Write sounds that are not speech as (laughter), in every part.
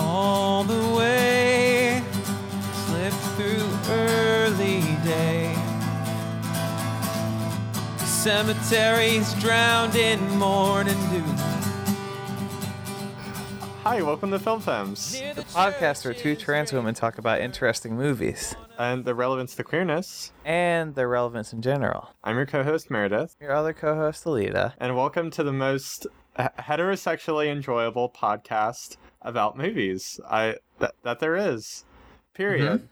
all the way. Slip through early day. The cemeteries drowned in morning dew. Hi, welcome to Film Femmes The podcast where two trans women talk about interesting movies and the relevance to queerness. and their relevance in general. I'm your co-host Meredith, Your other co-host, Alita. and welcome to the most heterosexually enjoyable podcast about movies I that, that there is. Period.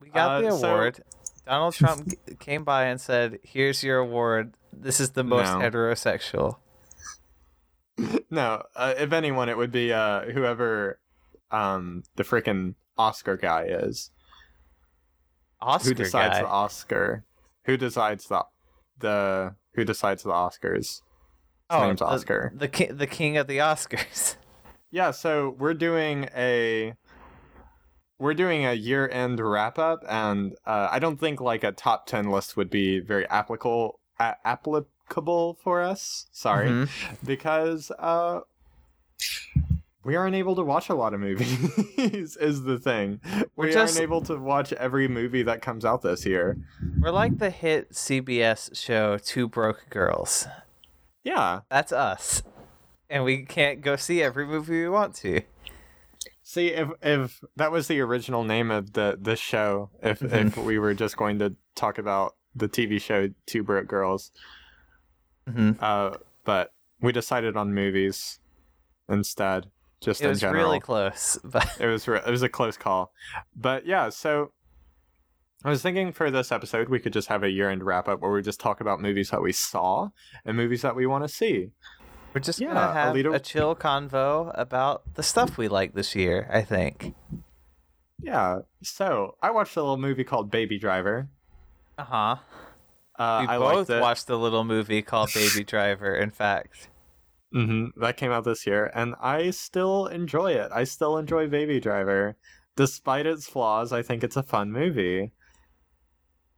We got Uh, the so- award. Donald Trump (laughs) came by and said, "Here's your award. This is the most No. heterosexual." (laughs) No, uh, if anyone, it would be uh, whoever um, the freaking Oscar guy is. Oscar who decides guy. the Oscar? Who decides the the who decides the Oscars? His Oh, the, Oscar. the ki- the king of the Oscars. (laughs) Yeah, so we're doing a we're doing a year-end wrap-up, and uh, I don't think like a top ten list would be very applicable applicable for us. Sorry, Mhm. because uh, we aren't able to watch a lot of movies. (laughs) is the thing We're we just- aren't able to watch every movie that comes out this year. We're like the hit CBS show Two Broke Girls. Yeah, That's us, and we can't go see every movie we want to. See, if if that was the original name of the the show, if if we were just going to talk about the TV show Two Broke Girls, hmm uh, but we decided on movies instead. Just It in was general, really close, (laughs) but it was re- it was a close call, but yeah. So I was thinking for this episode we could just have a year end wrap up where we just talk about movies that we saw and movies that we want to see. We're just Yeah, gonna have Alita- a chill convo about the stuff we like this year. I think. Yeah. So I watched a little movie called Baby Driver. Uh huh. Uh, We I both watched a little movie called (laughs) Baby Driver. In fact, Mm-hmm. That came out this year, and I still enjoy it. I still enjoy Baby Driver. Despite its flaws, I think it's a fun movie.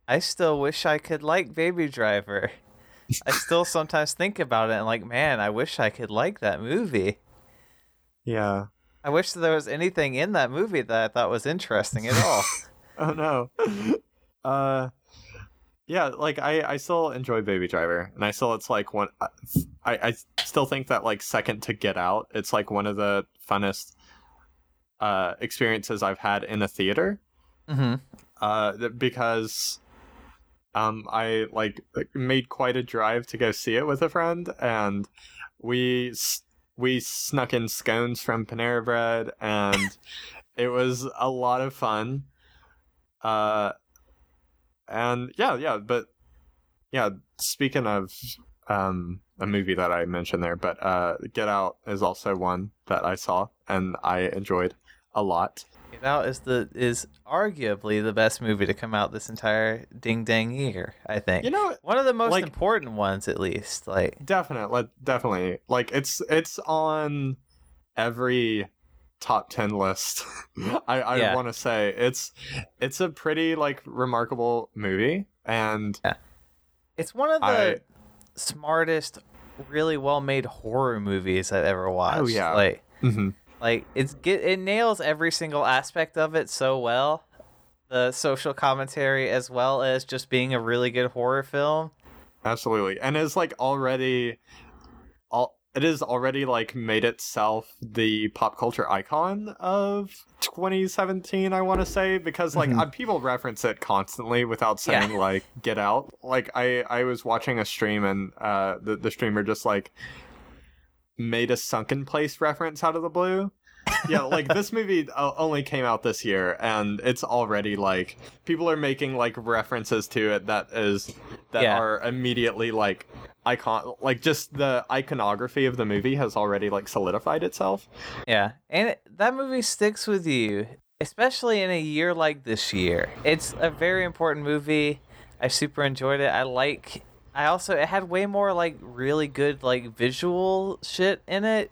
I still wish I could like Baby Driver. I still sometimes think about it and like, man, I wish I could like that movie. Yeah. I wish there was anything in that movie that I thought was interesting at all. (laughs) Oh no. (laughs) uh yeah, like I I still enjoy Baby Driver, and I still it's like one I I still think that like second to Get Out, it's like one of the funnest uh experiences I've had in a theater. hmm uh because um i like made quite a drive to go see it with a friend and we we snuck in scones from panera bread and (laughs) it was a lot of fun. Uh and yeah yeah but yeah speaking of um a movie that i mentioned there but uh get out is also one that i saw and i enjoyed a lot Get Out is the is arguably the best movie to come out this entire ding dang year. I think. you know one of the most like- important ones, at least. Like, Definitely, definitely. Like it's it's on every top 10 list. (laughs) I I Yeah. want to say it's it's a pretty like remarkable movie and it's one of the I- smartest, really well made horror movies I've ever watched. Oh, yeah. Like, Mhm. Like it's get it nails every single aspect of it so well. The social commentary as well as just being a really good horror film. absolutely. And it's like already all it is already like made itself the pop culture icon of 2017 i want to say because like Mhm. uh, people reference it constantly without saying Yeah. like get out like i i was watching a stream and uh the, the streamer just like made a sunken place reference out of the blue yeah like this movie uh, only came out this year and it's already like people are making like references to it that is that Yeah. are immediately like icon like just the iconography of the movie has already like solidified itself Yeah, and it, that movie sticks with you, especially in a year like this year. It's a very important movie. I super enjoyed it. I like. I also it had way more like really good like visual shit in it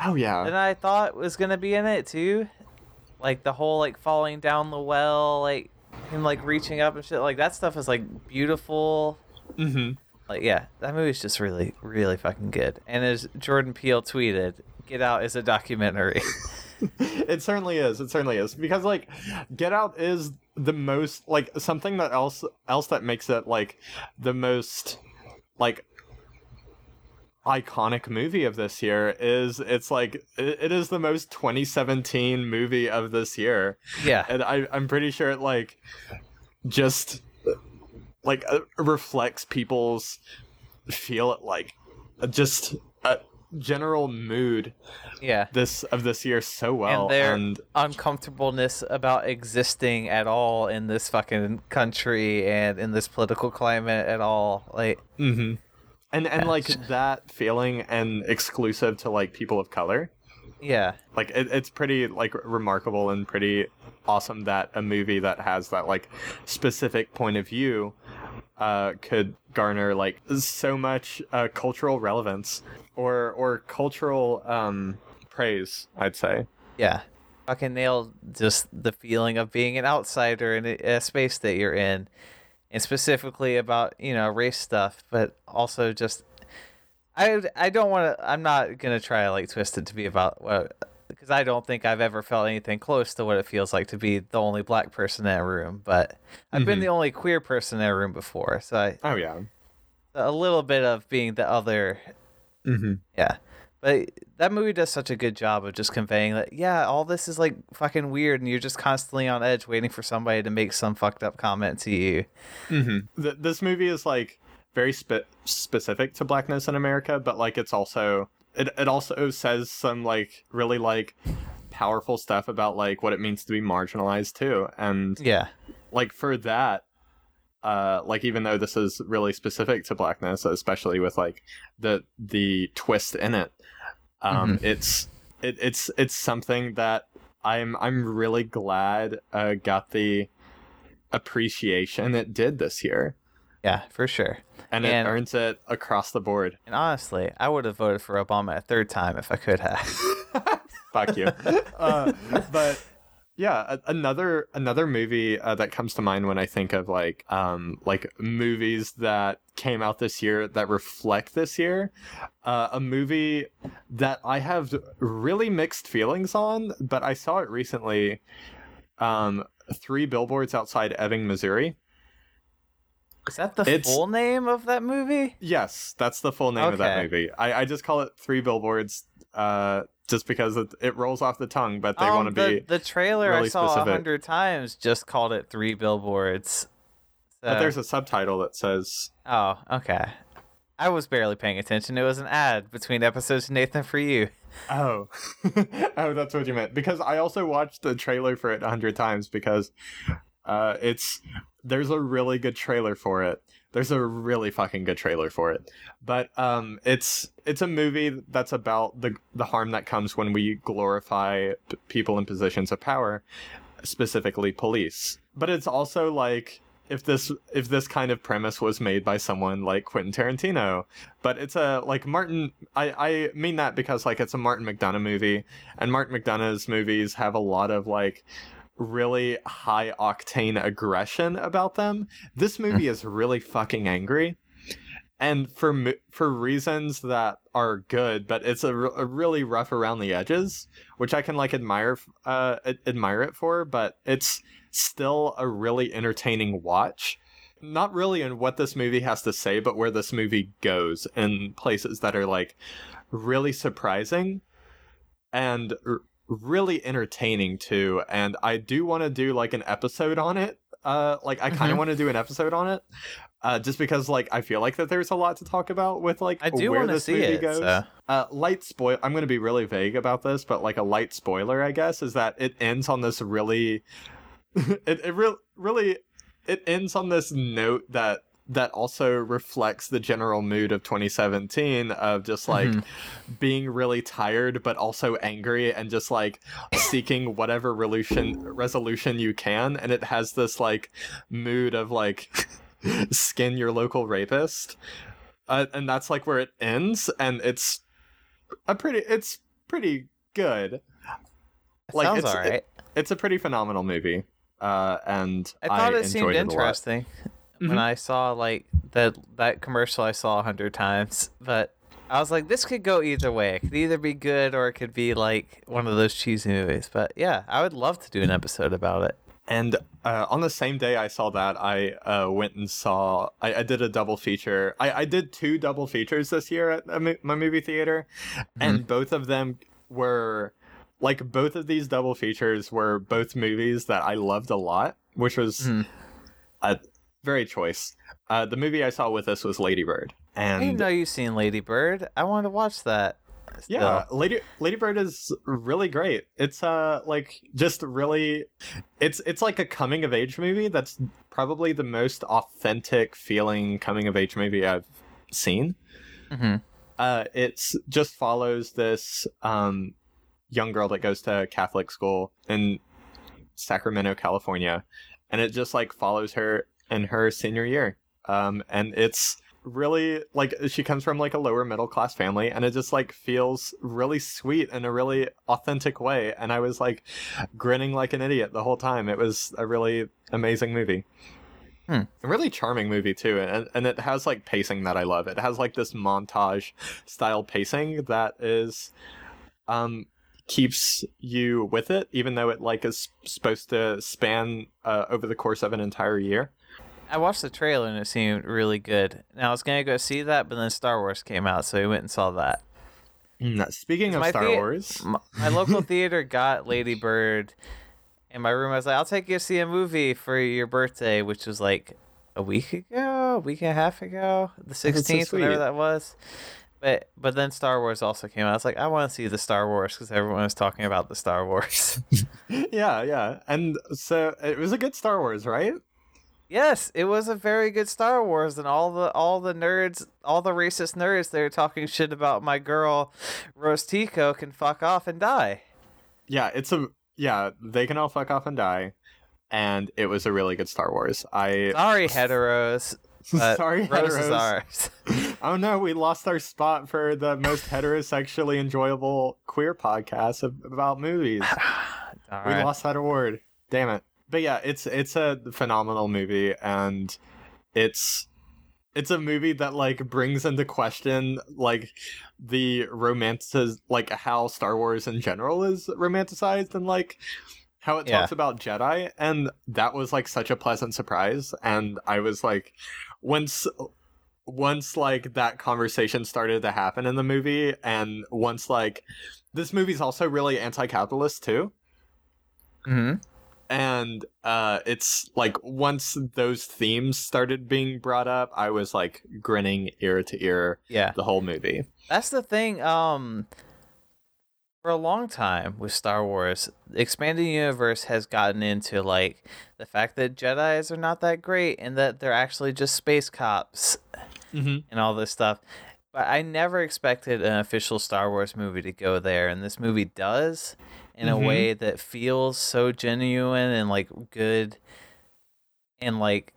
oh yeah than I thought was gonna be in it too. Like the whole like falling down the well, like him like reaching up and shit. Like that stuff is like beautiful. mm-hmm Like yeah, that movie's just really, really fucking good. And as Jordan Peele tweeted, "Get Out" is a documentary. (laughs) (laughs) it certainly is. It certainly is because like Get Out is the most like something that else else that makes it like the most like iconic movie of this year is it's like it, it is the most 2017 movie of this year Yeah. and I, i'm pretty sure it like just like uh, reflects people's feel it like just general mood Yeah. this of this year so well and their and uncomfortableness about existing at all in this fucking country and in this political climate at all. Like, hmm and and like that feeling and exclusive to like people of color yeah, like it, it's pretty like remarkable and pretty awesome that a movie that has that like specific point of view uh could garner like so much uh, cultural relevance or or cultural um praise i'd say yeah. Fucking nailed just the feeling of being an outsider in a, a space that you're in, and specifically about you know race stuff, but also just. I, I don't want to. I'm not gonna try to like twist it to be about what because I don't think I've ever felt anything close to what it feels like to be the only black person in a room. But I've been Mhm. the only queer person in a room before, so I, oh yeah a little bit of being the other. Mm-hmm. Yeah, but that movie does such a good job of just conveying that. Yeah, all this is like fucking weird, and you're just constantly on edge, waiting for somebody to make some fucked up comment to you. Mm-hmm. Th- this movie is like very spe- specific to blackness in America, but like it's also it it also says some like really like powerful stuff about like what it means to be marginalized too, and Yeah, like for that. Uh, like even though this is really specific to blackness, especially with like the the twist in it, um, it's it, it's it's something that I'm I'm really glad uh, got the appreciation it did this year yeah, for sure. and, And- it earns it across the board. And honestly, I would have voted for Obama a third time if I could have. (laughs) Fuck you. (laughs) uh, but yeah, another another movie uh, that comes to mind when I think of like um like movies that came out this year that reflect this year. Uh, a movie that I have really mixed feelings on, but I saw it recently. Um, three billboards outside Ebbing, Missouri. Is that the It's- full name of that movie? Yes, that's the full name of that movie. I, I just call it Three Billboards, uh, just because it, it rolls off the tongue, but they Um, want to the, be. the trailer I saw a hundred times just called it three billboards. But there's a subtitle that says, oh, okay. I was barely paying attention. It was an ad between episodes of Nathan for you. (laughs) "Oh, (laughs) oh, that's what you meant." Because I also watched the trailer for it a hundred times because, uh, it's there's a really good trailer for it. There's a really fucking good trailer for it. But um, it's it's a movie that's about the the harm that comes when we glorify p- people in positions of power, specifically police. But it's also like if this if this kind of premise was made by someone like Quentin Tarantino, but it's a like Martin. I I mean that because like it's a Martin McDonagh movie, and Martin McDonagh's movies have a lot of like really high octane aggression about them. This movie is really fucking angry. And for for reasons that are good, but it's a really rough around the edges, which I can like admire uh admire it for, but it's still a really entertaining watch. Not really in what this movie has to say, but where this movie goes in places that are like really surprising and really entertaining too. And I do want to do like an episode on it. Uh, like I kind of Mhm. want to do an episode on it, uh, just because like I feel like that there's a lot to talk about with like I do where want to this see it. goes. So. Uh, light spoil. I'm going to be really vague about this, but like a light spoiler, I guess, is that it ends on this really, (laughs) it it real really, it ends on this note that that also reflects the general mood of 2017 of just like Mhm. being really tired but also angry and just like seeking whatever resolution resolution you can. And it has this like mood of like (laughs) skin your local rapist. Uh, and that's like where it ends. And it's a pretty it's pretty good. Like, Sounds it's- it- it's a pretty phenomenal movie. Uh and I thought it enjoyed seemed it a lot. interesting when. I saw like that that commercial I saw a hundred times. But I was like, this could go either way. It could either be good or it could be like one of those cheesy movies. But yeah, I would love to do an episode about it. And uh, on the same day I saw that, I uh, went and saw. I, I did a double feature. I, I did two double features this year at my movie theater, and both of them were like both of these double features were both movies that I loved a lot, which was Mhm. a very choice. Uh, the movie I saw with us was Lady Bird, I didn't and know you've seen Lady Bird. I wanted to watch that. yeah, still. Lady Lady Bird is really great. It's uh like just really it's it's like a coming of age movie that's probably the most authentic feeling coming of age movie I've seen. Mhm. Uh it's just follows this um young girl that goes to Catholic school in Sacramento, California, and it just like follows her in her senior year. Um and it's really like she comes from like a lower middle class family and it just like feels really sweet in a really authentic way. And i was like grinning like an idiot the whole time. It was a really amazing movie. Hmm. a really charming movie too and, and it has like pacing that i love. It has like this montage style pacing that is um keeps you with it even though it like is supposed to span uh, over the course of an entire year I watched the trailer and it seemed really good. Now I was gonna go see that, but then Star Wars came out, so we went and saw that. Mm, speaking of star wars My, my local theater got Lady Bird in my room. I was like, I'll take you to see a movie for your birthday, which was like a week ago, a week and a half ago, the so sixteenth, whatever that was. But but then Star Wars also came out. I was like, I want to see the Star Wars because everyone was talking about the Star Wars. (laughs) yeah, yeah. And so it was a good Star Wars, right? Yes, it was a very good Star Wars, and all the all the nerds, all the racist nerds, they were talking shit about my girl Rose Tico can fuck off and die. Yeah, it's a yeah, they can all fuck off and die. And it was a really good Star Wars. I Sorry, heteros. (laughs) Sorry, heteros. (laughs) oh no, we lost our spot for the most heterosexually enjoyable queer podcast about movies. (sighs) We right. lost that award. Damn it. But yeah, it's it's a phenomenal movie and it's it's a movie that like brings into question like the romances like how Star Wars in general is romanticized and like how it Yeah. talks about Jedi and that was like such a pleasant surprise and I was like once once like that conversation started to happen in the movie and once like this movie's also really anti-capitalist too hmm and uh it's like once those themes started being brought up i was like grinning ear to ear Yeah, the whole movie that's the thing. Um, for a long time with Star Wars, the expanding universe has gotten into like the fact that Jedi's are not that great and that they're actually just space cops mm-hmm. and all this stuff. But I never expected an official Star Wars movie to go there, and this movie does in Mhm. a way that feels so genuine and like good, and like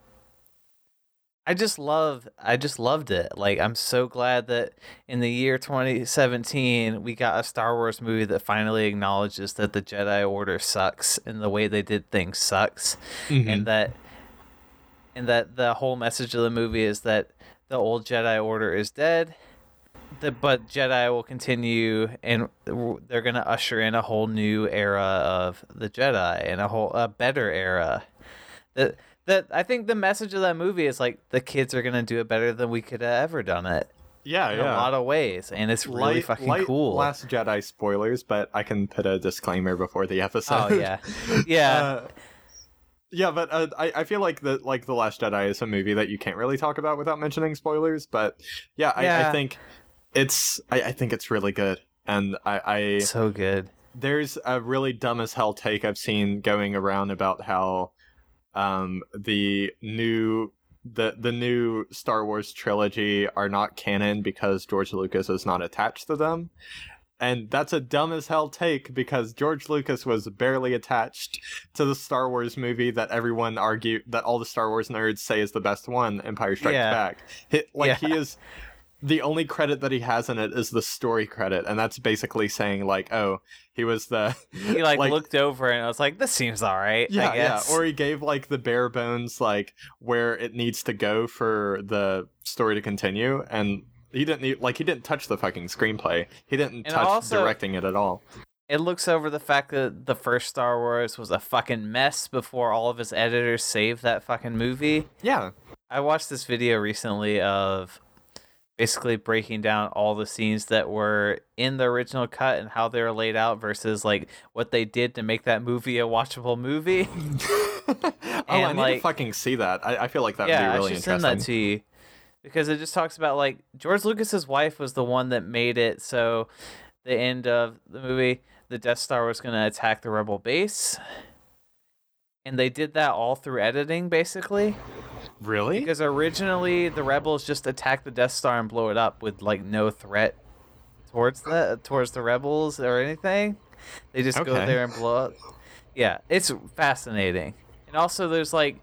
I just love I just loved it. Like I'm so glad that in the year 2017 we got a Star Wars movie that finally acknowledges that the Jedi Order sucks and the way they did things sucks Mm-hmm. and that and that the whole message of the movie is that the old Jedi Order is dead. The, but Jedi will continue, and they're gonna usher in a whole new era of the Jedi and a whole a better era. That that I think the message of that movie is like the kids are gonna do it better than we could have ever done it yeah in yeah a lot of ways, and it's really Light- fucking light cool. last jedi spoilers but i can put a disclaimer before the episode oh yeah, yeah. (laughs) Uh, yeah, but uh, I I feel like the like the Last Jedi is a movie that you can't really talk about without mentioning spoilers. But yeah, I, I think it's I, I think it's really good, and I, I so good. there's a really dumb as hell take I've seen going around about how um the new the the new Star Wars trilogy are not canon because George Lucas is not attached to them. And that's a dumb as hell take because George Lucas was barely attached to the Star Wars movie that everyone argue that all the Star Wars nerds say is the best one, Empire Strikes Yeah. Back. He, like he is the only credit that he has in it is the story credit, and that's basically saying like, oh, he was the He (laughs) like, looked over and I was like, "This seems all right." yeah, I guess. yeah. Or he gave like the bare bones, like where it needs to go for the story to continue, and he didn't need, like he didn't touch the fucking screenplay. He didn't And touch also- directing it at all. It looks over the fact that the first Star Wars was a fucking mess before all of his editors saved that fucking movie. Yeah. I watched this video recently of basically breaking down all the scenes that were in the original cut and how they were laid out versus like what they did to make that movie a watchable movie. (laughs) oh, I need like- to fucking see that. I, I feel like that'd yeah, be really I should send that to you because it just talks about like George Lucas's wife was the one that made it so the end of the movie the Death Star was going to attack the Rebel base. And they did that all through editing basically really? because originally the rebels just attack the Death Star and blow it up with like no threat towards the towards the rebels or anything. They just go there and blow up. Yeah, it's fascinating. And also there's like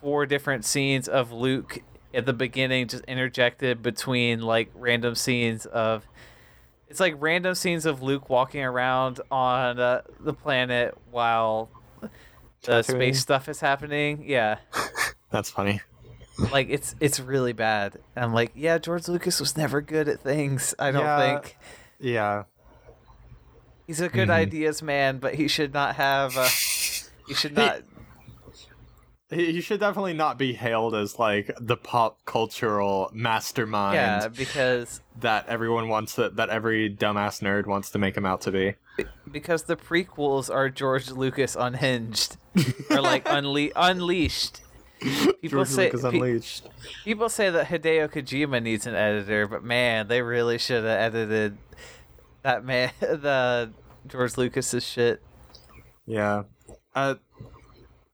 four different scenes of Luke at the beginning just interjected between like random scenes of it's like random scenes of Luke walking around on uh, the planet while the Tatooine. space stuff is happening. Yeah (laughs) That's funny. Like it's it's really bad. And I'm like, yeah, George Lucas was never good at things. I don't Yeah. think Yeah. he's a good Mhm. ideas man, but he should not have. Uh, he should not. He, he should definitely not be hailed as like the pop cultural mastermind Yeah, because that everyone wants to, that every dumbass nerd wants to make him out to be. because the prequels are George Lucas unhinged or like (laughs) unle- unleashed. (laughs) People George say Lucas pe- Unleashed. people say that Hideo Kojima needs an editor, but man, they really should have edited that man (laughs) the George Lucas's shit. Yeah. Uh,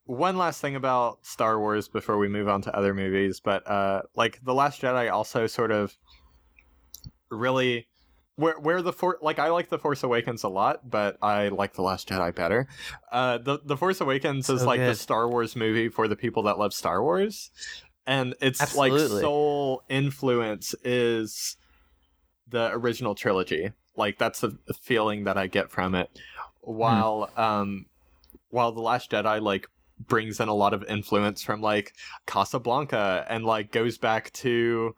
one last thing about Star Wars before we move on to other movies, but uh, like the Last Jedi also sort of really where where the for like I like the Force Awakens a lot, but I like the Last Jedi better. Uh, the the Force Awakens is So like the. Star Wars movie for the people that love Star Wars, and its like Absolutely. sole influence is the original trilogy. Like that's the the feeling that I get from it. While um, while the Last Jedi like brings in a lot of influence from like Casablanca and like goes back to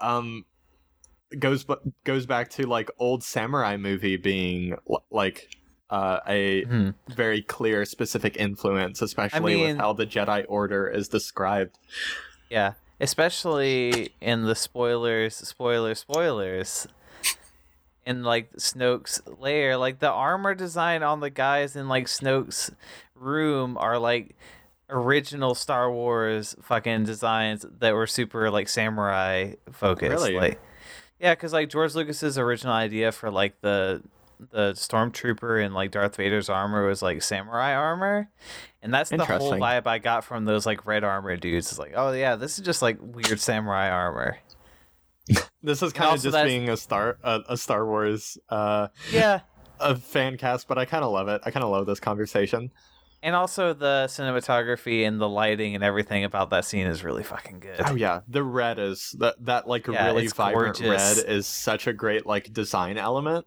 um goes goes back to like old samurai movie being like uh, a Mhm. very clear specific influence especially mean- with how the Jedi order is described. Yeah, especially in the spoilers, spoiler, spoilers. In like Snoke's lair, like the armor design on the guys in like Snoke's room are like original Star Wars fucking designs that were super like samurai focused. Really? Like, yeah, because like George Lucas's original idea for like the the stormtrooper and like Darth Vader's armor was like samurai armor, and that's the whole vibe I got from those like red armor dudes. It's like, oh yeah, this is just like weird samurai armor. (laughs) This is kind of just that's- being a Star a, a Star Wars uh Yeah, a fan cast, but I kind of love it. I kind of love this conversation. And also the cinematography and the lighting and everything about that scene is really fucking good. Oh yeah, the red is that that like Yeah, really vibrant gorgeous. red is such a great like design element.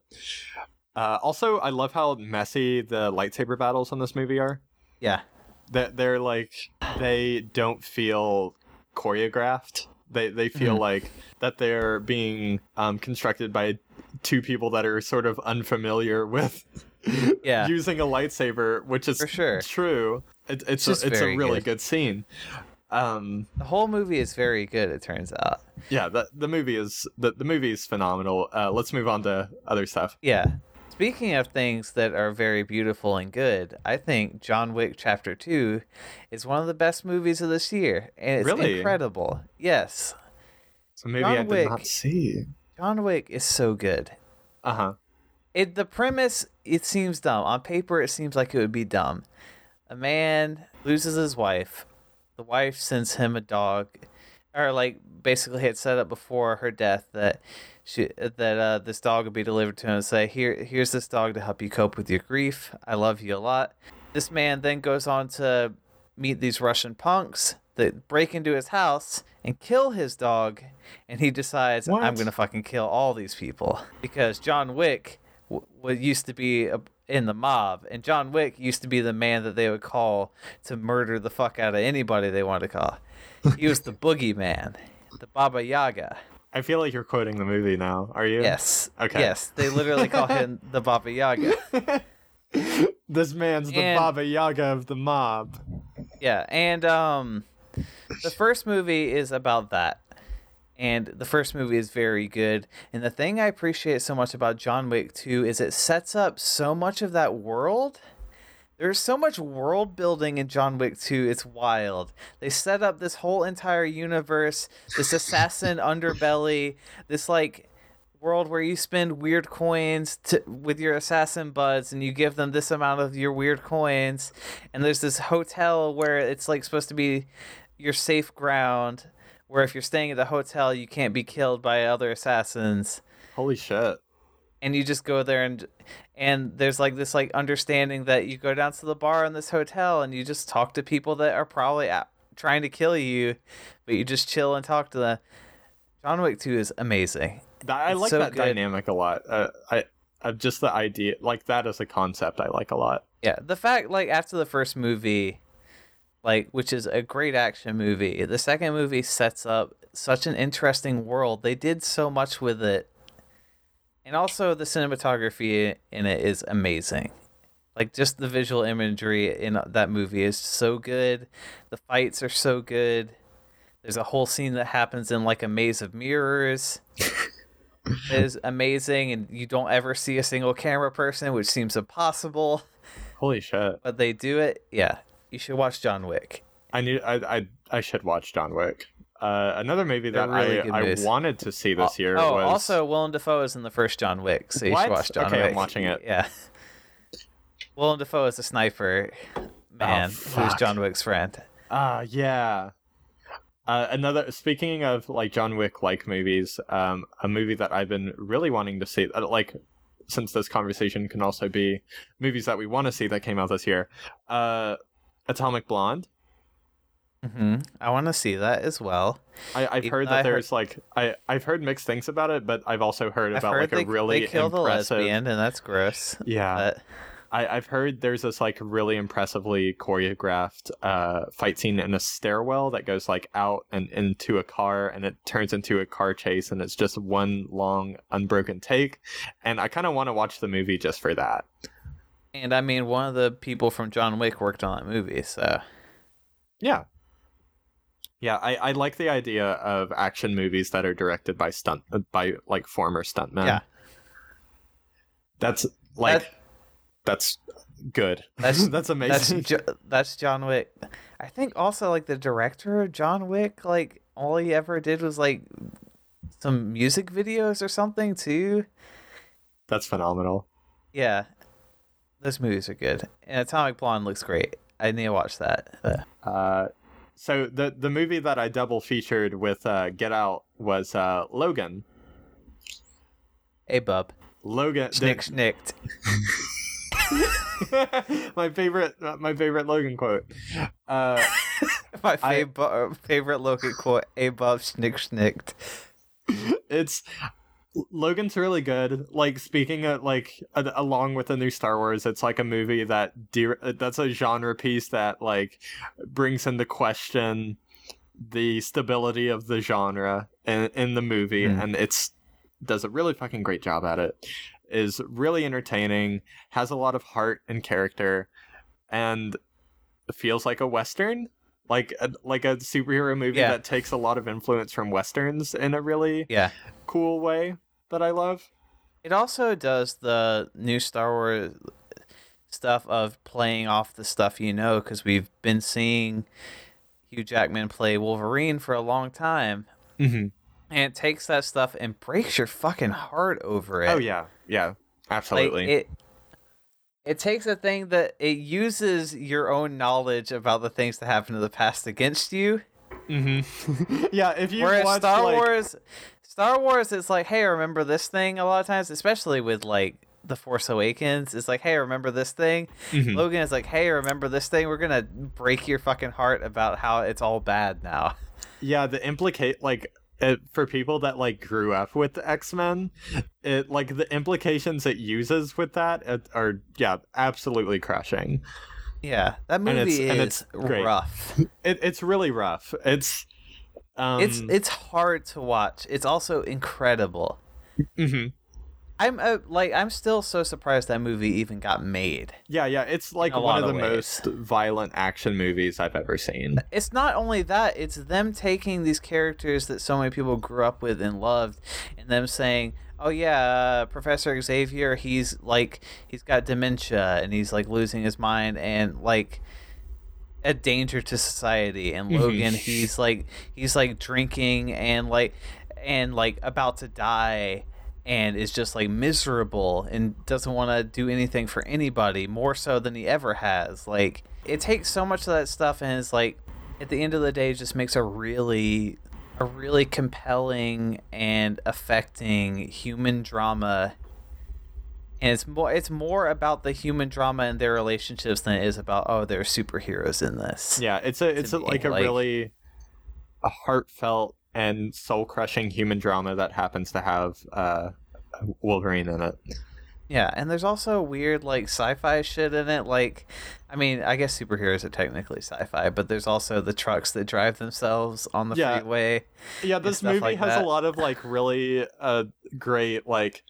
Uh, also, I love how messy the lightsaber battles in this movie are. Yeah, That they're like they don't feel choreographed. They they feel Mhm. like that they're being um, constructed by two people that are sort of unfamiliar with (laughs) Yeah. using a lightsaber, which is For sure. true. It, it's just a, it's a really good. good scene. Um, the whole movie is very good. It turns out. yeah, the the movie is the the movie is phenomenal. Uh, let's move on to other stuff. Yeah. Speaking of things that are very beautiful and good, I think John Wick Chapter 2 is one of the best movies of this year. And it's Really? incredible. Yes. So maybe John I did Wick. not see. John Wick is so good. Uh huh. It the premise it seems dumb. On paper it seems like it would be dumb. A man loses his wife. The wife sends him a dog or like basically had set up before her death that she that uh, this dog would be delivered to him and say here here's this dog to help you cope with your grief. I love you a lot. This man then goes on to meet these Russian punks that break into his house and kill his dog and he decides I'm going to fucking kill all these people because John Wick w- w- used to be a, in the mob and John Wick used to be the man that they would call to murder the fuck out of anybody they wanted to call. He was the (laughs) boogeyman, the Baba Yaga. I feel like you're quoting the movie now. Are you? Yes. Okay. Yes, they literally call (laughs) him the Baba Yaga. (laughs) this man's the And- Baba Yaga of the mob. Yeah, and um, the first movie is about that, and the first movie is very good. And the thing I appreciate so much about John Wick 2 is it sets up so much of that world. There's so much world building in John Wick 2. It's wild. They set up this whole entire universe, this assassin (laughs) underbelly, this like world where you spend weird coins to, with your assassin buds and you give them this amount of your weird coins and there's this hotel where it's like supposed to be your safe ground where if you're staying at the hotel you can't be killed by other assassins Holy shit. and you just go there and and there's like this like understanding that you go down to the bar in this hotel and you just talk to people that are probably trying to kill you but you just chill and talk to them john wick 2 is amazing I like so that good. dynamic a lot. Uh, I, uh, just the idea, like that as a concept, I like a lot. Yeah, the fact like after the first movie, like which is a great action movie, the second movie sets up such an interesting world. They did so much with it. And also the cinematography in it is amazing. Like just the visual imagery in that movie is so good. The fights are so good. There's a whole scene that happens in like a maze of mirrors. (laughs) It is amazing and you don't ever see a single camera person, which seems impossible Holy shit. but they do it. Yeah, you should watch John Wick. I need. I. I. I should watch John Wick. Uh, another movie that really I, I wanted to see this year oh, was also Willem Dafoe is in the first John Wick, so you What? should watch John Wick. Okay, I'm watching it. Yeah. (laughs) Willem Dafoe is a sniper man who's Oh, fuck. John Wick's friend. Ah, yeah. Uh, another. Speaking of like John Wick like movies, um, a movie that I've been really wanting to see, uh, like, since this conversation can also be movies that we want to see that came out this year. Uh, Atomic Blonde. Mm-hmm. I want to see that as well. I, I've Even heard that heard- there's like I I've heard mixed things about it, but I've also heard I've about heard like they, a really they kill the impressive. lesbian, and that's gross. Yeah, But I, I've heard there's this like really impressively choreographed uh, fight scene in a stairwell that goes like out and into a car and it turns into a car chase and it's just one long unbroken take. And I kind of want to watch the movie just for that. And I mean, one of the people from John Wick worked on that movie, so Yeah. Yeah, I, I like the idea of action movies that are directed by stunt by like former stuntmen. Yeah. That's like That- that's good. That's- (laughs) that's that's amazing. jo- that's John Wick. I think also like the director of John Wick, like all he ever did was like some music videos or something too. that's phenomenal. Yeah, those movies are good. And Atomic Blonde looks great. I need to watch that. Uh, so the the movie that I double featured with uh, Get Out was uh, Logan. Hey, bub. Logan. the- Schnick schnicked. (laughs) my favorite uh, my favorite Logan quote. Uh, (laughs) My I- favorite favorite Logan quote. Hey, bub. Schnick schnicked. (laughs) it's Logan's really good. Like speaking of like a, along with the new Star Wars, it's like a movie that de- that's a genre piece that like brings into question the stability of the genre in, in the movie, Hmm. and it's does a really fucking great job at it. Is really entertaining, has a lot of heart and character, and feels like a western. Like a, like a superhero movie Yeah. that takes a lot of influence from westerns in a really Yeah. cool way that I love. It also does the new Star Wars stuff of playing off the stuff you know, because we've been seeing Hugh Jackman play Wolverine for a long time, Mm-hmm. and it takes that stuff and breaks your fucking heart over it. Oh yeah, yeah, like absolutely. it. It takes a thing that it uses your own knowledge about the things that happened in the past against you. mm-hmm. (laughs) yeah, if you Whereas watch Star like, Wars, Star Wars is like, hey, remember this thing? A lot of times, especially with like the Force Awakens, it's like, hey, remember this thing? Mhm. Logan is like, hey, remember this thing? We're gonna break your fucking heart about how it's all bad now. yeah, the implicate like it, for people that like grew up with X Men, it like the implications it uses with that it, are yeah absolutely crushing. Yeah, that movie and is it's great. rough. It, it's really rough. It's Um, it's it's hard to watch. It's also incredible. mhm. I'm uh, like I'm still so surprised that movie even got made. Yeah, yeah. It's like one of the ways. most violent action movies I've ever seen. It's not only that; it's them taking these characters that so many people grew up with and loved, and them saying, "Oh yeah, uh, Professor Xavier, he's like he's got dementia and he's like losing his mind and like." a danger to society and Mhm. Logan he's like he's like drinking and like and like about to die and is just like miserable and doesn't want to do anything for anybody more so than he ever has. Like it takes so much of that stuff and it's like at the end of the day it just makes a really a really compelling and affecting human drama. And it's more it's more about the human drama and their relationships than it is about oh they're superheroes in this. Yeah, it's a it's a, like a like- really a heartfelt and soul crushing human drama that happens to have uh, Wolverine in it. Yeah, and there's also weird like sci-fi shit in it. Like, I mean, I guess superheroes are technically sci-fi, but there's also the trucks that drive themselves on the Yeah. freeway. Yeah, this movie like has that. a lot of (laughs) like really uh great like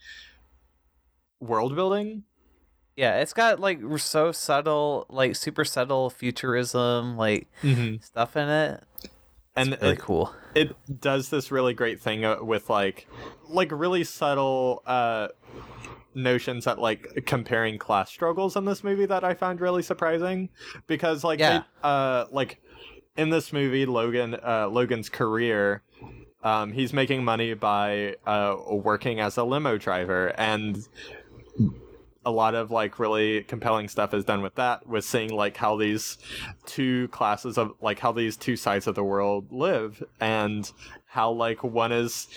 world building. Yeah, it's got like so subtle, like super subtle futurism, like Mm-hmm. stuff in it. And It's really it, cool. it does this really great thing uh, with like like really subtle uh notions that like comparing class struggles in this movie that I found really surprising because like Yeah. they, uh like in this movie Logan uh Logan's career um he's making money by uh working as a limo driver and a lot of like really compelling stuff is done with that with seeing like how these two classes of like how these two sides of the world live and how like one is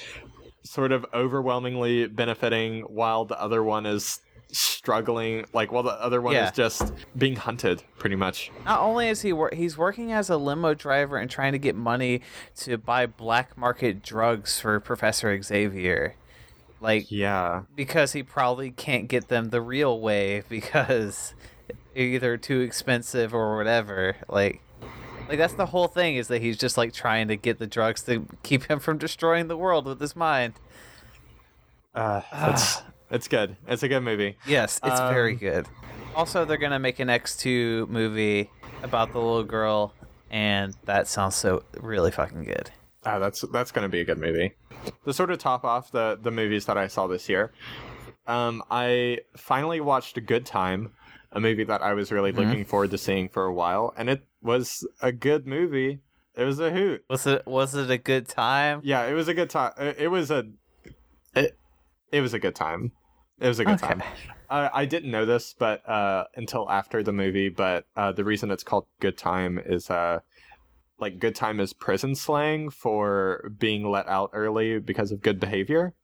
sort of overwhelmingly benefiting while the other one is struggling like while the other one Yeah. is just being hunted pretty much Not only is he wor- he's working as a limo driver and trying to get money to buy black market drugs for Professor Xavier. Like yeah because he probably can't get them the real way (laughs) because they're either too expensive or whatever. Like, like that's the whole thing is that he's just like trying to get the drugs to keep him from destroying the world with his mind. uh (sighs) it's it's good it's a good movie Yes, it's very Um, good. Also, they're gonna make an X two movie about the little girl, and that sounds so really fucking good. Ah, that's that's gonna be a good movie. To sort of top off the the movies that I saw this year, um, I finally watched A Good Time, a movie that I was really Mhm. looking forward to seeing for a while, and it was a good movie. It was a hoot. Was it was it a good time? Yeah, it was a good time. It, it was a it, it was a good time. It was a good Okay. time. Uh, I didn't know this, but uh, until after the movie. But uh, the reason it's called Good Time is uh, like Good Time is prison slang for being let out early because of good behavior.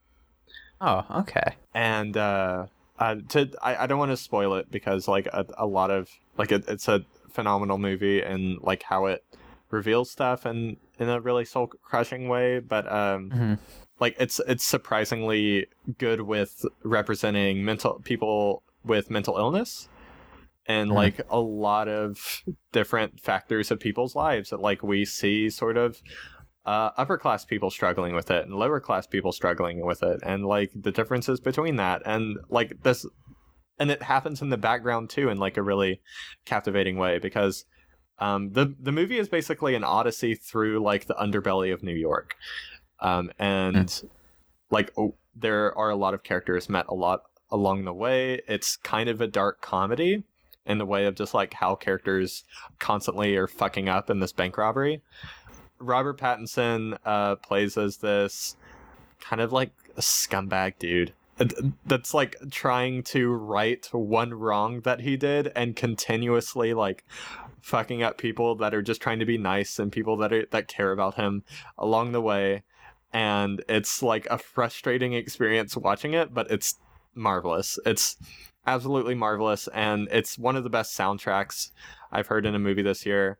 Oh, okay. And uh, uh, to I, I don't want to spoil it because like a, a lot of like it, it's a phenomenal movie and like how it reveals stuff and in a really soul crushing way. But um, Mhm. like it's it's surprisingly good with representing mental people with mental illness and Mhm. like a lot of different factors of people's lives that like we see sort of uh, upper class people struggling with it and lower class people struggling with it and like the differences between that and like this and it happens in the background too in like a really captivating way because um, the the movie is basically an odyssey through like the underbelly of New York, um, and like oh, there are a lot of characters met a lot along the way. It's kind of a dark comedy in the way of just like how characters constantly are fucking up in this bank robbery. Robert Pattinson uh, plays as this kind of like a scumbag dude. That's like trying to right one wrong that he did and continuously like fucking up people that are just trying to be nice and people that are that care about him along the way. And it's like a frustrating experience watching it but it's marvelous. It's absolutely marvelous and it's one of the best soundtracks i've heard in a movie this year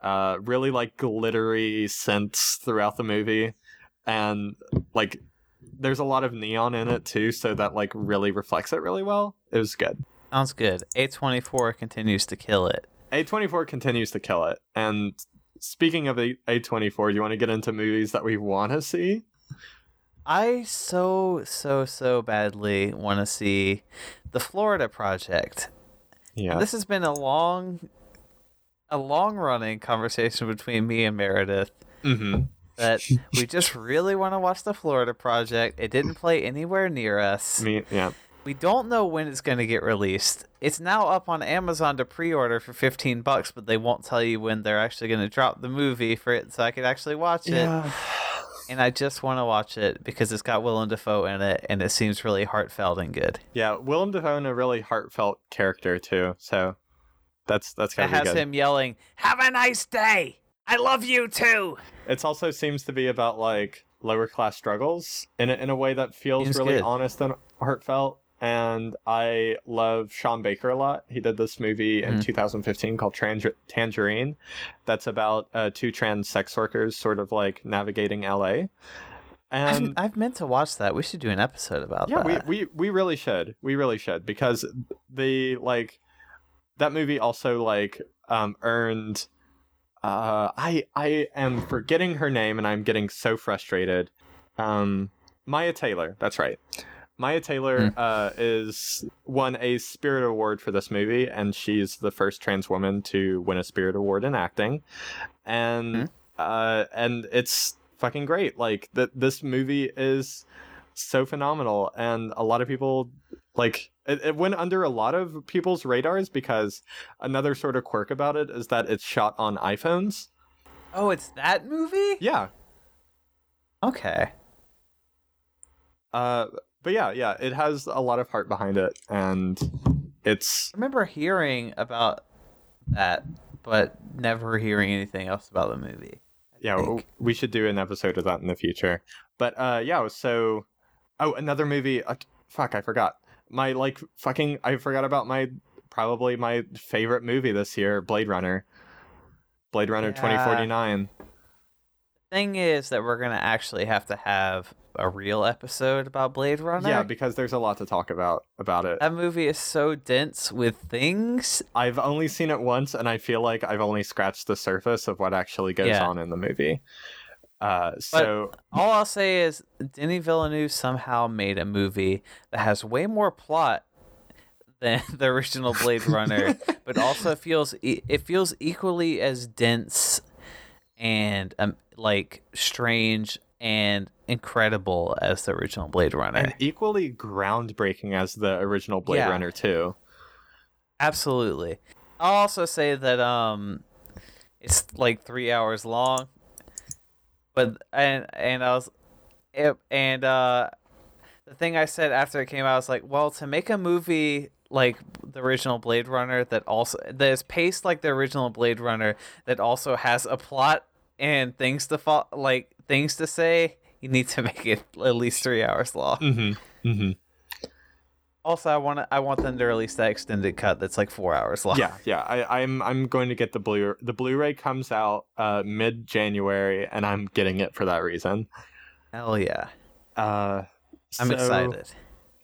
uh really like glittery synths throughout the movie and like there's a lot of neon in it too so that like really reflects it really well it was good Sounds good. A twenty four continues to kill it. A24 continues to kill it, and speaking of A twenty four, do you want to get into movies that we want to see? I so so so badly want to see the Florida Project. Yeah. This has been a long, a long running conversation between me and Meredith mm-hmm. that (laughs) we just really want to watch the Florida Project. It didn't (laughs) play anywhere near us. Me, yeah. We don't know when it's going to get released. It's now up on Amazon to pre-order for 15 bucks, but they won't tell you when they're actually going to drop the movie for it so I could actually watch it. (sighs) (sighs) (sighs) And I just want to watch it because it's got Willem Dafoe in it and it seems really heartfelt and good. Yeah, Willem Dafoe in a really heartfelt character too. So that's that's It gonna be has good. him yelling, "Have a nice day. I love you too." It also seems to be about like lower class struggles in a, in a way that feels really good. honest and heartfelt. And I love Sean Baker a lot. He did this movie in Mhm. 2015 called Trans- Tangerine, that's about uh, two trans sex workers sort of like navigating LA. I've, And I've meant to watch that. We should do an episode about yeah, that. we, we we really should. We really should because the like that movie also like um earned uh I I am forgetting her name and I'm getting so frustrated. Um Mya Taylor, that's right. Mya Taylor uh is won a Spirit Award for this movie and she's the first trans woman to win a Spirit Award in acting. And uh and it's fucking great. Like that this movie is so phenomenal and a lot of people like it, it went under a lot of people's radars because another sort of quirk about it is that it's shot on iPhones. oh, it's that movie? Yeah. Okay. Uh but yeah, yeah, it has a lot of heart behind it and it's I remember hearing about that, but never hearing anything else about the movie. I yeah, think. we should do an episode of that in the future. But uh yeah, so oh, another movie uh, fuck, I forgot. My like fucking I forgot about my probably my favorite movie this year, Blade Runner. Blade Runner Yeah. 2049. Thing is that we're gonna actually have to have a real episode about Blade Runner. Yeah, because there's a lot to talk about about it. that movie is so dense with things. I've only seen it once, and I feel like I've only scratched the surface of what actually goes Yeah. on in the movie. Uh, so All I'll say is Denis Villeneuve somehow made a movie that has way more plot than (laughs) the original Blade Runner, (laughs) but also feels it feels equally as dense and um, like strange and incredible as the original Blade Runner. and equally groundbreaking as the original Blade Yeah. Runner too. Absolutely. I'll also say that um it's like 3 hours long. But and and I was and uh the thing I said after it came out I was like, well, to make a movie like the original Blade Runner that also that is paced like the original Blade Runner that also has a plot and things to fo- like things to say, you need to (laughs) make it at least 3 hours long. Mm-hmm. Mm-hmm. Also, I want I want them to release that extended cut that's like 4 hours long. Yeah, yeah. I, I'm I'm going to get the blue. The Blu-ray comes out uh, mid January, and I'm getting it for that reason. Hell yeah. Uh, I'm so- excited.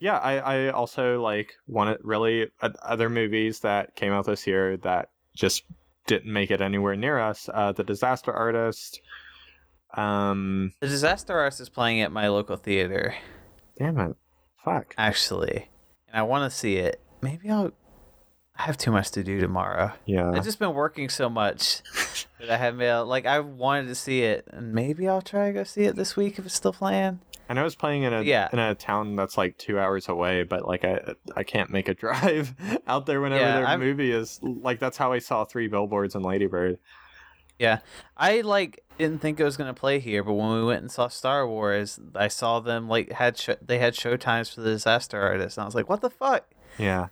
yeah i i also like wanted really uh, other movies that came out this year that just didn't make it anywhere near us uh the disaster artist um The Disaster Artist is playing at my local theater, damn it fuck actually, and I want to see it. Maybe I'll. I have too much to do tomorrow. yeah I've just been working so much (laughs) that I haven't been like I wanted to see it, and maybe I'll try to go see it this week if it's still playing. i know it's playing in a Yeah. in a town that's like two hours away but like i i can't make a (laughs) drive out there whenever Yeah, their I'm- movie is like that's how i saw three billboards in Lady Bird Yeah, I like didn't think it was gonna play here, but when we went and saw Star Wars, I saw them like had sh- they had show times for the Disaster Artist, and I was like, what the fuck? yeah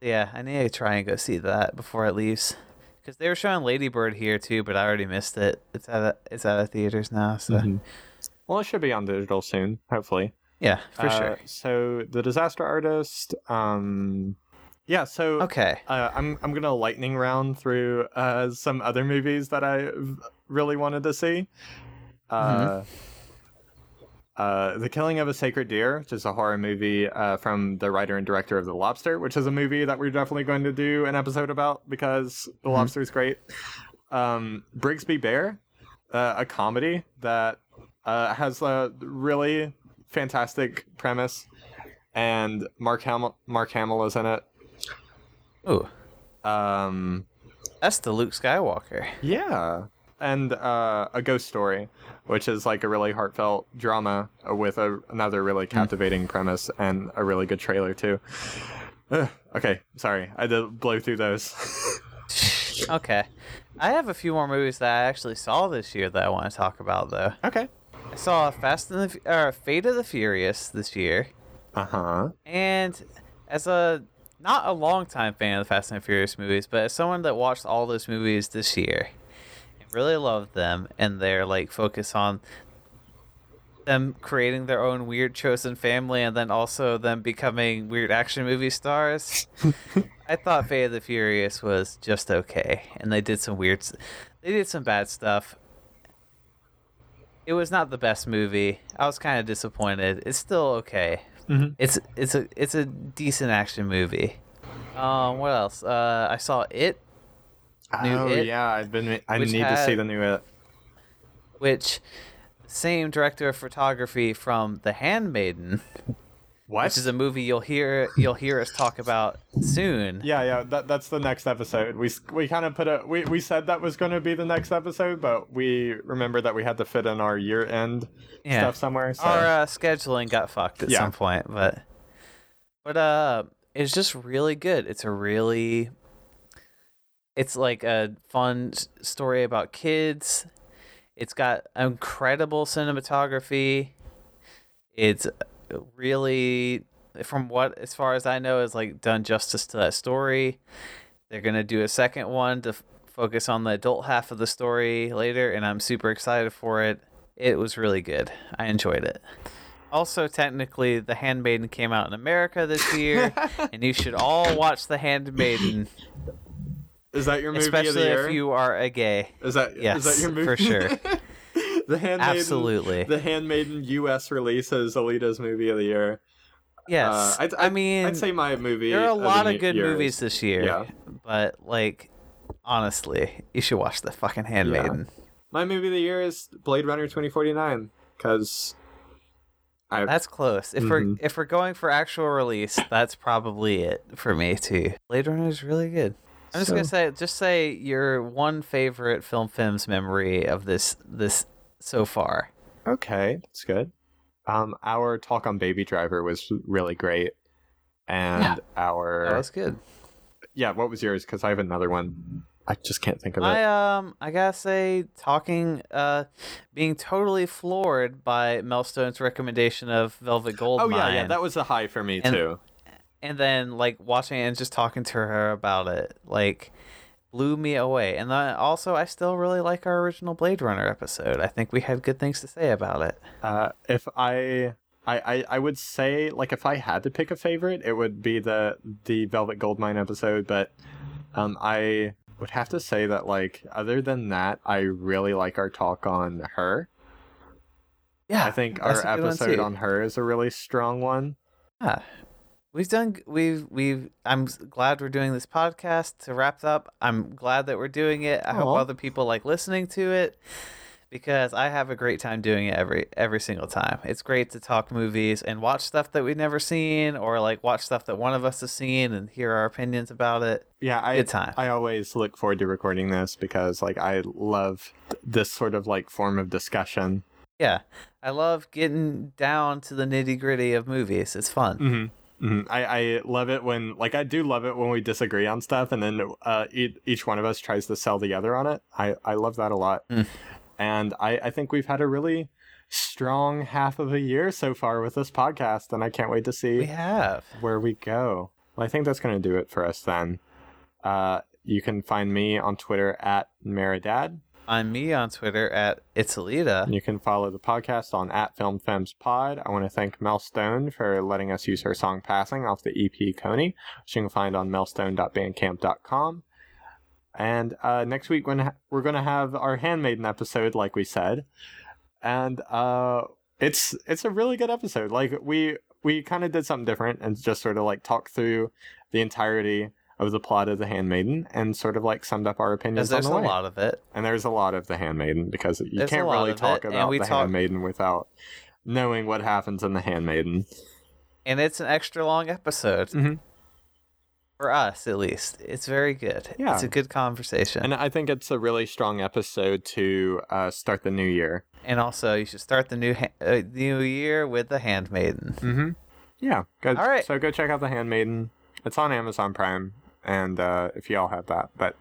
Yeah, I need to try and go see that before it leaves. Because they were showing Lady Bird here too, but I already missed it. It's out of it's out of theaters now, so Mhm. well it should be on digital soon hopefully yeah, for Uh, sure. So the disaster artist. Um, yeah. So Okay, uh, I'm I'm gonna lightning round through uh, some other movies that I really wanted to see. Uh, uh, the Killing of a Sacred Deer, which is a horror movie uh, from the writer and director of The Lobster, which is a movie that we're definitely going to do an episode about because The Mhm. Lobster is great. um, Brigsby Bear, uh, a comedy that uh, has a really fantastic premise, and Mark Hamill Mark Hamill is in it. Ooh, Um, that's the Luke Skywalker. yeah, and uh, a ghost story, which is like a really heartfelt drama with a, another really captivating premise and a really good trailer too. Ugh, okay, sorry, I did blow through those. (laughs) Okay. I have a few more movies that I actually saw this year that I want to talk about though. okay. I saw Fast and the or Fate of the Furious this year, Uh huh. and as a not a long time fan of the Fast and Furious movies, but as someone that watched all those movies this year and really loved them and their like focus on them creating their own weird chosen family and then also them becoming weird action movie stars. (laughs) I thought Fate of the Furious was just okay, and they did some weird, they did some bad stuff. It was not the best movie. I was kind of disappointed. It's still okay. Mhm. It's it's a it's a decent action movie. Um, what else? Uh, I saw it, New oh It, yeah, I've been. I which need to see the new it. which same director of photography from The Handmaiden, (laughs) What? which is a movie you'll hear you'll hear us talk about soon. yeah, yeah. That that's the next episode. We we kind of put a we we said that was going to be the next episode, but we remembered that we had to fit in our year end Yeah. stuff somewhere. So. Our uh, scheduling got fucked at Yeah. some point, but but uh, it's just really good. It's a really it's like a fun story about kids. It's got incredible cinematography. It's really from what as far as I know is like done justice to that story. They're to do a second one to f- focus on the adult half of the story later and I'm super excited for it. It was really good. I enjoyed it. Also, technically, The Handmaiden came out in America this year, (laughs) and you should all watch The Handmaiden, is that your movie of the especially year? if you are a gay. Is that Yes, is that your movie for sure. (laughs) (laughs) the Handmaiden, Absolutely. The Handmaiden U.S. release is Alita's movie of the year. Yes, Uh, I'd, I mean, I'd say my movie. there are a of lot of good year movies this year, yeah. but like, honestly, you should watch The fucking Handmaiden. My movie of the year is Blade Runner 2049 because I That's close. If we're Mhm. if we're going for actual release, that's probably it for me too. Blade Runner is really good. I'm just gonna say, just say your one favorite film films memory of this this so far. okay, that's good. Um, our talk on Baby Driver was really great, and Yeah. our That was good. yeah. What was yours? Because I have another one. I just can't think of it. I um I gotta say talking uh being totally floored by Mel Stone's recommendation of Velvet Gold. oh yeah, yeah. That was a high for me And- too. and then like watching it and just talking to her about it like blew me away and then also i still really like our original blade runner episode i think we had good things to say about it Uh, if I, I, I, I would say like if I had to pick a favorite, it would be the the Velvet Goldmine episode. But um, I would have to say that like other than that, I really like our talk on her. yeah I think our a good one, episode on her is a really strong one. yeah we've done we've we've i'm glad we're doing this podcast to wrap up i'm glad that we're doing it i hope other people like listening to it because i have a great time doing it every every single time it's great to talk movies and watch stuff that we've never seen or like watch stuff that one of us has seen and hear our opinions about it Yeah, I Good time. I always look forward to recording this because like I love this sort of like form of discussion. Yeah, I love getting down to the nitty gritty of movies. It's fun. Mm-hmm. Mm-hmm. I, I love it when like I do love it when we disagree on stuff and then uh, each, each one of us tries to sell the other on it. I, I love that a lot. Mm. And I, I think we've had a really strong half of a year so far with this podcast and I can't wait to see We have. where we go. Well, I think that's going to do it for us then. Uh, you can find me on Twitter at Meridad. I'm me on Twitter at It's Alita. You can follow the podcast on at Film Femmes Pod. I want to thank Mel Stone for letting us use her song Passing off the EP Coney, which you can find on melstone.bandcamp.com. And uh, next week when we're going to have our Handmaiden episode, like we said, and uh, it's it's a really good episode. Like we we kind of did something different and just sort of like talked through the entirety of the plot of The Handmaiden and sort of like summed up our opinions Because on there's the a way. lot of it. And there's a lot of The Handmaiden because you There's can't really talk it, about The talk- Handmaiden without knowing what happens in The Handmaiden. And it's an extra long episode. Mhm. For us, at least. It's very good. Yeah. It's a good conversation. And I think it's a really strong episode to uh, start the new year. And also, you should start the new ha- uh, new year with the Handmaiden. Mm-hmm. Yeah. Go, All right. So go check out The Handmaiden. It's on Amazon Prime, and uh, if y'all have that. But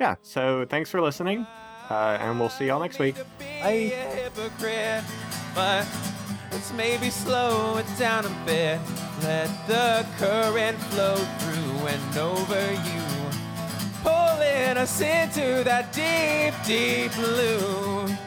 yeah, so thanks for listening, uh, and we'll see y'all next week. But let's maybe slow it down a bit. Let the current flow through and over you, pulling us into that deep, deep blue.